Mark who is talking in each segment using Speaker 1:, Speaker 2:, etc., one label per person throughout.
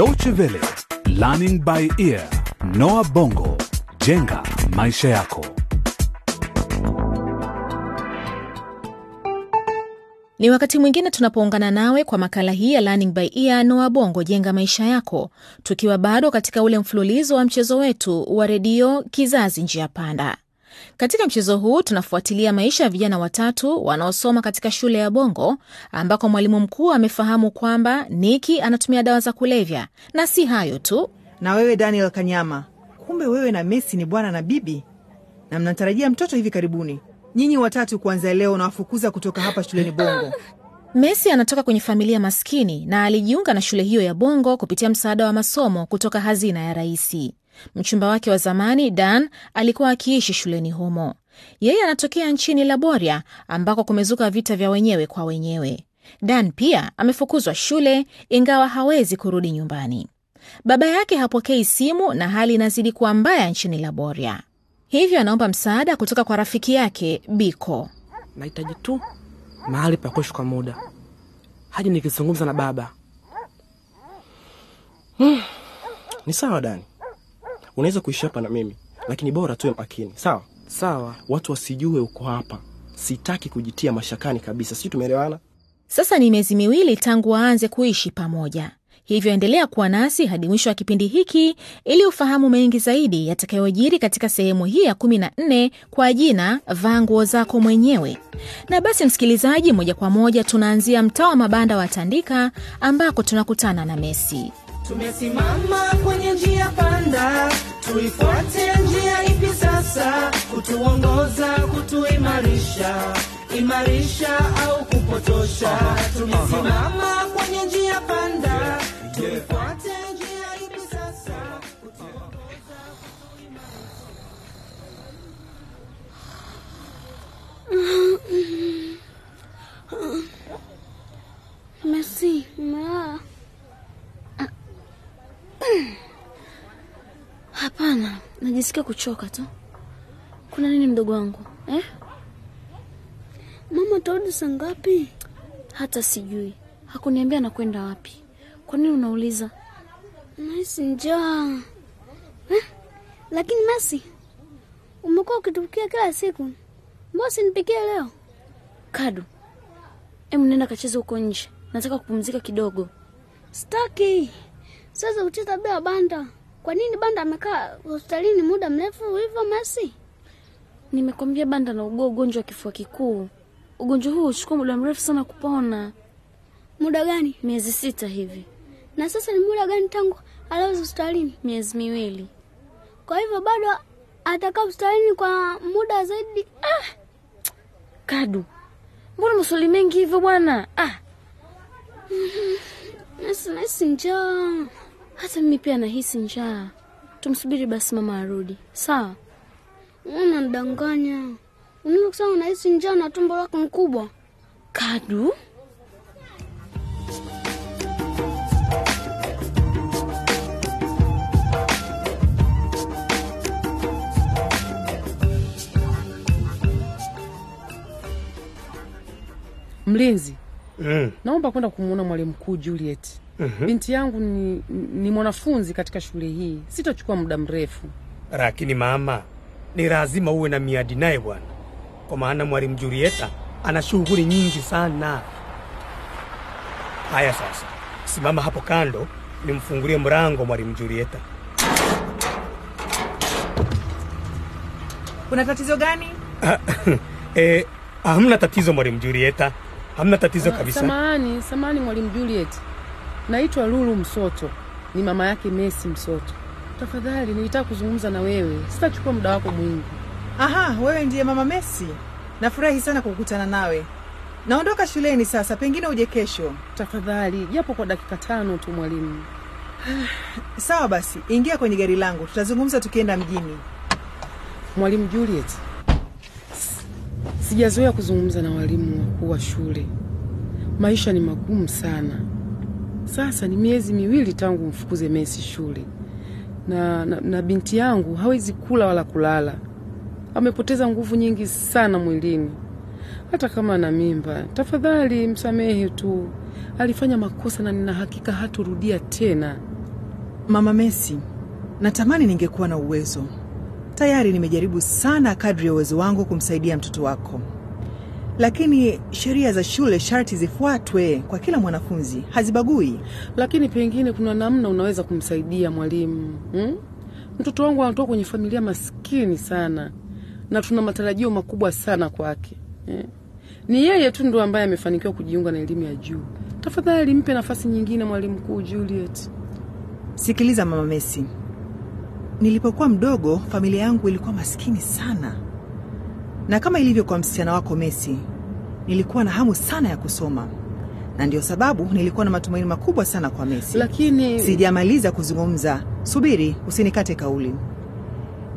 Speaker 1: Deutsche Welle, Learning by Ear, Noah Bongo, jenga maisha yako.
Speaker 2: Ni wakati mwingine tunapoungana nawe kwa makala hii ya Learning by Ear Noah Bongo jenga maisha yako, tukiwa bado katika ule mfululizo wa mchezo wetu wa redio Kizazi Njia Panda. Katika mchezo huu tunafuatilia maisha ya vijana watatu wanaosoma katika shule ya Bongo, ambako mwalimu mkuu amefahamu kwamba Niki anatumia dawa za kulevya, na si hayo tu.
Speaker 3: Na wewe Daniel Kanyama, kumbe wewe na Messi ni bwana na bibi, na mnatarajia mtoto hivi karibuni. Nyinyi watatu kuanzia leo unawafukuza kutoka hapa shuleni Bongo.
Speaker 2: Messi anatoka kwenye familia maskini na alijiunga na shule hiyo ya Bongo kupitia msaada wa masomo kutoka hazina ya raisi. Mchumba wake wa zamani Dan alikuwa akiishi shuleni humo. Yeye anatokea nchini Laboria ambako kumezuka vita vya wenyewe kwa wenyewe. Dan pia amefukuzwa shule ingawa hawezi kurudi nyumbani. Baba yake hapokei simu na hali inazidi kuwa mbaya nchini Laboria, hivyo anaomba msaada kutoka kwa rafiki yake Biko.
Speaker 4: Nahitaji tu mahali pa kwa muda hadi nikizungumza na baba.
Speaker 5: Hmm. Ni sawa Dani, unaweza kuishi hapa na mimi, lakini bora tuwe makini, sawa?
Speaker 4: Sawa.
Speaker 5: Watu wasijue uko hapa. Sitaki kujitia mashakani kabisa, sijui tumeelewana?
Speaker 2: Sasa ni miezi miwili tangu waanze kuishi pamoja, hivyo endelea kuwa nasi hadi mwisho wa kipindi hiki ili ufahamu mengi zaidi yatakayojiri katika sehemu hii ya kumi na nne kwa jina vaa nguo zako mwenyewe. Na basi, msikilizaji, moja kwa moja tunaanzia mtaa wa mabanda wa Tandika ambako tunakutana na Messi.
Speaker 6: Tumesimama kwenye njia panda, tuifuate njia ipi sasa? Kutuongoza, kutuimarisha, imarisha au kupotosha? Tumesimama kwenye njia panda, tuifuate njia ipi sasa?
Speaker 7: Messi, ma. Najisikia kuchoka tu. Kuna nini mdogo wangu eh? Mama tarudi saa ngapi? Hata sijui, hakuniambia anakwenda wapi. Kwa nini unauliza? Nahisi njaa eh? Lakini masi umekuwa ukitupikia kila siku, mbona sinipikie leo? Kadu, em, nenda kacheza huko nje, nataka kupumzika kidogo. Staki sasa kucheza bila banda. Kwa nini banda amekaa hospitalini muda mrefu hivyo Mercy? Nimekwambia banda na ugua ugonjwa wa kifua kikuu. Ugonjwa huu huchukua muda mrefu sana kupona. Muda gani? Miezi sita hivi. Na sasa ni muda gani tangu alazwe hospitalini? Miezi miwili. Kwa hivyo bado atakaa hospitalini kwa muda zaidi. Ah! Kadu, mbona maswali mengi hivyo bwana? Ah! Nasi nahisi njaa. Hata mimi pia nahisi njaa. Tumsubiri basi mama arudi, sawa? Unanidanganya. Unaweza kusema unahisi njaa na tumbo lako mkubwa. Kadu,
Speaker 4: Mlinzi,
Speaker 8: Mm.
Speaker 4: naomba kwenda kumwona mwalimu mkuu Juliet.
Speaker 8: Mhm.
Speaker 4: Binti yangu ni, ni mwanafunzi katika shule hii, sitachukua muda mrefu.
Speaker 8: Lakini mama, ni lazima uwe na miadi naye bwana, kwa maana mwalimu Julieta ana shughuli nyingi sana. Haya sasa, simama hapo kando, nimfungulie mlango mwalimu Julieta.
Speaker 3: Kuna tatizo gani?
Speaker 8: E, hamna tatizo mwalimu Julieta, hamna tatizo
Speaker 4: Ah,
Speaker 8: kabisa.
Speaker 4: Samahani, samahani mwalimu Juliet, naitwa Lulu Msoto, ni mama yake Messi Msoto. Tafadhali, nilitaka kuzungumza na wewe, sitachukua muda wako mwingi.
Speaker 3: Aha, wewe ndiye mama Messi. Nafurahi sana kukutana nawe. Naondoka shuleni sasa, pengine uje kesho.
Speaker 4: Tafadhali, japo kwa dakika tano tu mwalimu.
Speaker 3: Sawa basi, ingia kwenye gari langu, tutazungumza tukienda mjini.
Speaker 4: Mwalimu Juliet, sijazoea kuzungumza na walimu wakuu wa shule. Maisha ni magumu sana. Sasa ni miezi miwili tangu mfukuze Messi shule na, na, na binti yangu hawezi kula wala kulala. Amepoteza nguvu nyingi sana mwilini, hata kama ana mimba. Tafadhali msamehe tu, alifanya makosa na nina hakika haturudia tena.
Speaker 3: Mama Messi, natamani ningekuwa na uwezo. Tayari nimejaribu sana kadri ya uwezo wangu kumsaidia mtoto wako, lakini sheria za shule sharti zifuatwe kwa kila mwanafunzi, hazibagui.
Speaker 4: Lakini pengine kuna namna unaweza kumsaidia mwalimu hmm? Mtoto wangu anatoka kwenye familia maskini sana na tuna matarajio makubwa sana kwake eh. Ni yeye tu ndo ambaye amefanikiwa kujiunga na elimu ya juu. Tafadhali mpe nafasi nyingine, mwalimu mkuu Juliet.
Speaker 3: Sikiliza Mama Messi, nilipokuwa mdogo familia yangu ilikuwa maskini sana, na kama ilivyo kwa msichana wako Messi, nilikuwa na hamu sana ya kusoma, na ndio sababu nilikuwa na matumaini makubwa sana kwa Messi.
Speaker 4: Lakini
Speaker 3: Sijamaliza kuzungumza, subiri, usinikate kauli.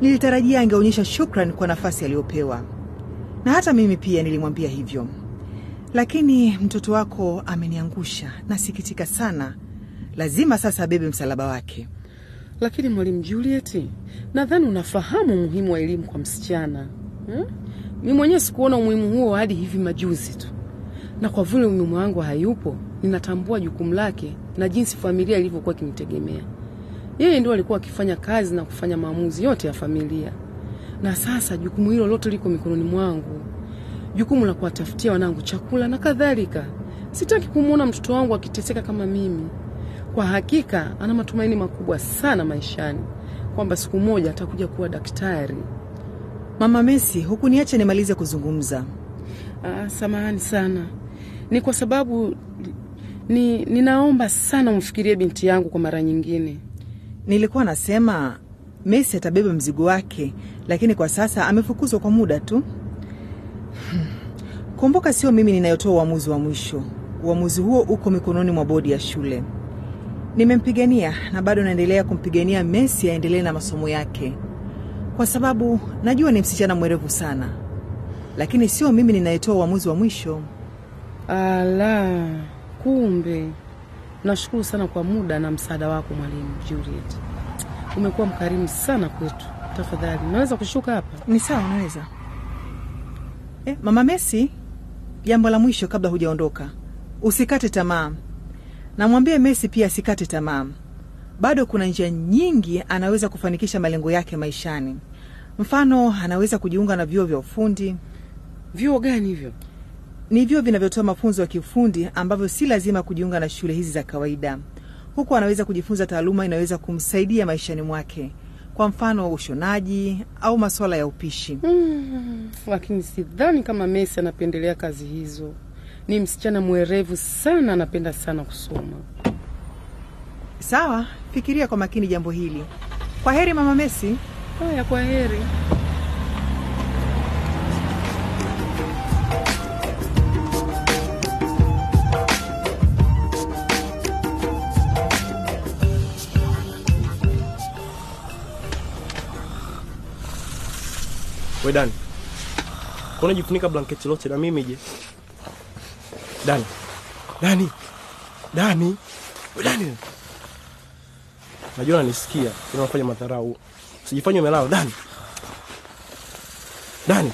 Speaker 3: Nilitarajia angeonyesha shukran kwa nafasi aliyopewa, na hata mimi pia nilimwambia hivyo, lakini mtoto wako ameniangusha. Nasikitika sana, lazima sasa abebe msalaba wake.
Speaker 4: lakini mwalimu Juliet, nadhani unafahamu umuhimu wa elimu kwa msichana hmm? Mi mwenyewe sikuona umuhimu huo hadi hivi majuzi tu, na kwa vile umuhimu wangu hayupo, ninatambua jukumu lake na jinsi familia ilivyokuwa ikinitegemea. Yeye ndio alikuwa akifanya kazi na kufanya maamuzi yote ya familia, na sasa jukumu hilo lote liko mikononi mwangu, jukumu la kuwatafutia wanangu chakula na kadhalika. Sitaki kumwona mtoto wangu akiteseka kama mimi. Kwa hakika ana matumaini makubwa sana maishani, kwamba siku moja atakuja kuwa daktari.
Speaker 3: Mama Messi, hukuniacha nimalize kuzungumza.
Speaker 4: Ah, samahani sana, ni kwa sababu ni, ninaomba sana umfikirie binti yangu kwa mara nyingine.
Speaker 3: Nilikuwa nasema Messi atabeba mzigo wake, lakini kwa sasa amefukuzwa kwa muda tu. Kumbuka, sio mimi ninayotoa uamuzi wa mwisho. Uamuzi huo uko mikononi mwa bodi ya shule. Nimempigania na bado naendelea kumpigania Messi aendelee na masomo yake, kwa sababu najua ni msichana mwerevu sana, lakini sio mimi ninayetoa uamuzi wa mwisho.
Speaker 4: Ala, kumbe. Nashukuru sana kwa muda na msaada wako mwalimu Juliet, umekuwa mkarimu sana kwetu. Tafadhali naweza kushuka hapa?
Speaker 3: Ni sawa, naweza. Eh, Mama Messi, jambo la mwisho kabla hujaondoka, usikate tamaa. Namwambie Messi pia asikate tamaa. Bado kuna njia nyingi anaweza kufanikisha malengo yake maishani. Mfano, anaweza kujiunga na vyuo vya ufundi.
Speaker 4: Vyuo gani hivyo?
Speaker 3: Ni vyuo vinavyotoa mafunzo ya kiufundi ambavyo si lazima kujiunga na shule hizi za kawaida. Huku anaweza kujifunza taaluma inaweza kumsaidia maishani mwake, kwa mfano ushonaji au masuala ya upishi.
Speaker 4: Mm, lakini sidhani kama Messi anapendelea kazi hizo. Ni msichana mwerevu sana, anapenda sana kusoma.
Speaker 3: Sawa, fikiria kwa makini jambo hili. Kwa heri Mama Messi.
Speaker 4: Haya, kwa heri.
Speaker 5: We Dani, kuna jifunika blanketi lote na mimi je? Dani, Dani, Dani, we Dani, najua nanisikia, ila unafanya madharau. Sijifanye umelala. Dani, Dani,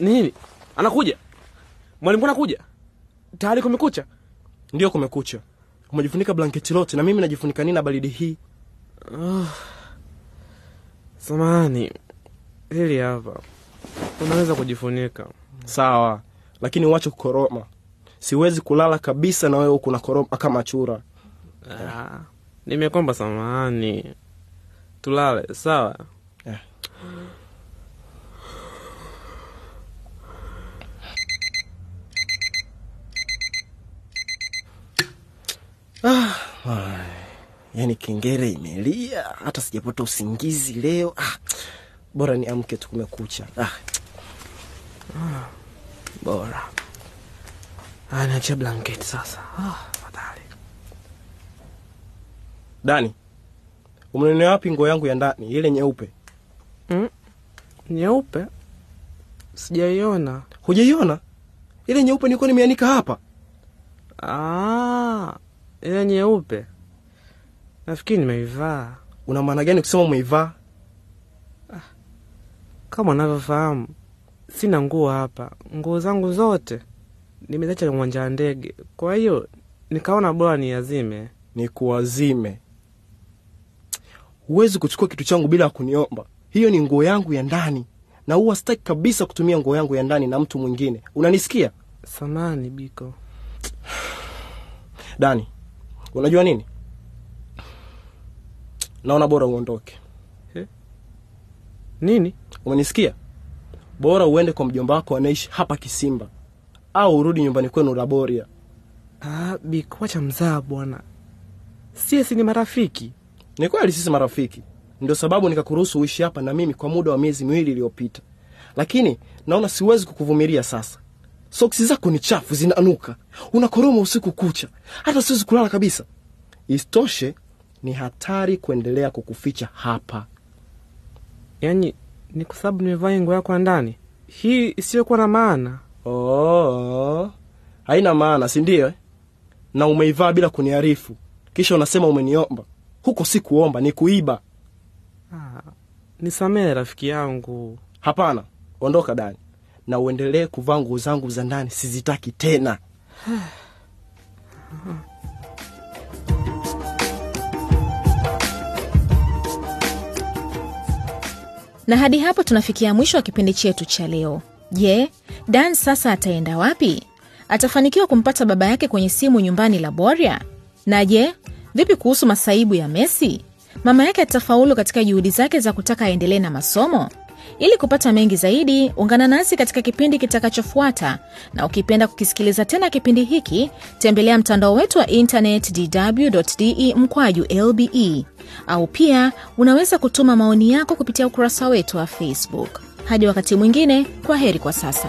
Speaker 9: Nini? Anakuja? Mwalimu anakuja? Tayari kumekucha?
Speaker 5: ndio kumekucha. Umejifunika blanketi lote na mimi najifunika nini na baridi hii?
Speaker 9: Samahani. Hili hapa. Unaweza kujifunika.
Speaker 5: Sawa, lakini uache kukoroma. Siwezi kulala kabisa na wewe huku unakoroma kama chura.
Speaker 9: Ah, nimekomba samahani. Tulale, sawa?
Speaker 5: Eh. Yaani kengere imelia, hata sijapata usingizi leo. Ah, bora niamke tu, kumekucha. Ah,
Speaker 9: Bora. Ah, niachie blanketi sasa. Ah.
Speaker 5: Dani, umenunua wapi nguo yangu ya ndani ile nyeupe?
Speaker 9: Mm. Nyeupe? Sijaiona.
Speaker 5: Hujaiona ile nyeupe? Nilikuwa nimeanika hapa.
Speaker 9: Ah, ile nyeupe. Nafikiri nimeivaa.
Speaker 5: Una maana gani kusema umeivaa?
Speaker 9: Kama unavyofahamu, sina nguo hapa. Nguo zangu zote nimeziacha uwanja wa ndege, kwa hiyo nikaona bora niazime.
Speaker 5: Ni kuwazime. Huwezi kuchukua kitu changu bila ya kuniomba. Hiyo ni nguo yangu ya ndani, na huwa sitaki kabisa kutumia nguo yangu ya ndani na mtu mwingine. Unanisikia
Speaker 9: Samani Biko.
Speaker 5: Dani? Unajua nini, naona bora uondoke.
Speaker 9: Nini?
Speaker 5: Umenisikia? Bora uende kwa mjomba wako anaishi hapa Kisimba, au urudi nyumbani kwenu Laboria.
Speaker 9: Ah, Biko, wacha mzaa bwana. siesi ni marafiki.
Speaker 5: Ni kweli sisi marafiki, ndio sababu nikakuruhusu uishi hapa na mimi kwa muda wa miezi miwili iliyopita, lakini naona siwezi kukuvumilia sasa. Soksi zako ni chafu, zinanuka, unakoroma usiku kucha, hata siwezi kulala kabisa. Isitoshe, ni hatari kuendelea kukuficha hapa.
Speaker 9: Yaani ni kwa sababu nimevaa nguo yako ndani. Hii isiyokuwa na maana.
Speaker 5: Oh, haina maana, si ndio? eh? Na umeivaa bila kuniarifu, kisha unasema umeniomba. Huko si kuomba, ni kuiba.
Speaker 9: Ah, nisamehe rafiki yangu.
Speaker 5: Hapana, ondoka Dani, na uendelee kuvaa nguo zangu za ndani, sizitaki tena.
Speaker 2: Na hadi hapo tunafikia mwisho wa kipindi chetu cha leo. Je, Dan sasa ataenda wapi? Atafanikiwa kumpata baba yake kwenye simu nyumbani Laboria? Na je, vipi kuhusu masaibu ya Messi? Mama yake atafaulu katika juhudi zake za kutaka aendelee na masomo? Ili kupata mengi zaidi, ungana nasi katika kipindi kitakachofuata, na ukipenda kukisikiliza tena kipindi hiki, tembelea mtandao wetu wa internet dw.de mkwaju lbe, au pia unaweza kutuma maoni yako kupitia ukurasa wetu wa Facebook. Hadi wakati mwingine, kwa heri kwa sasa.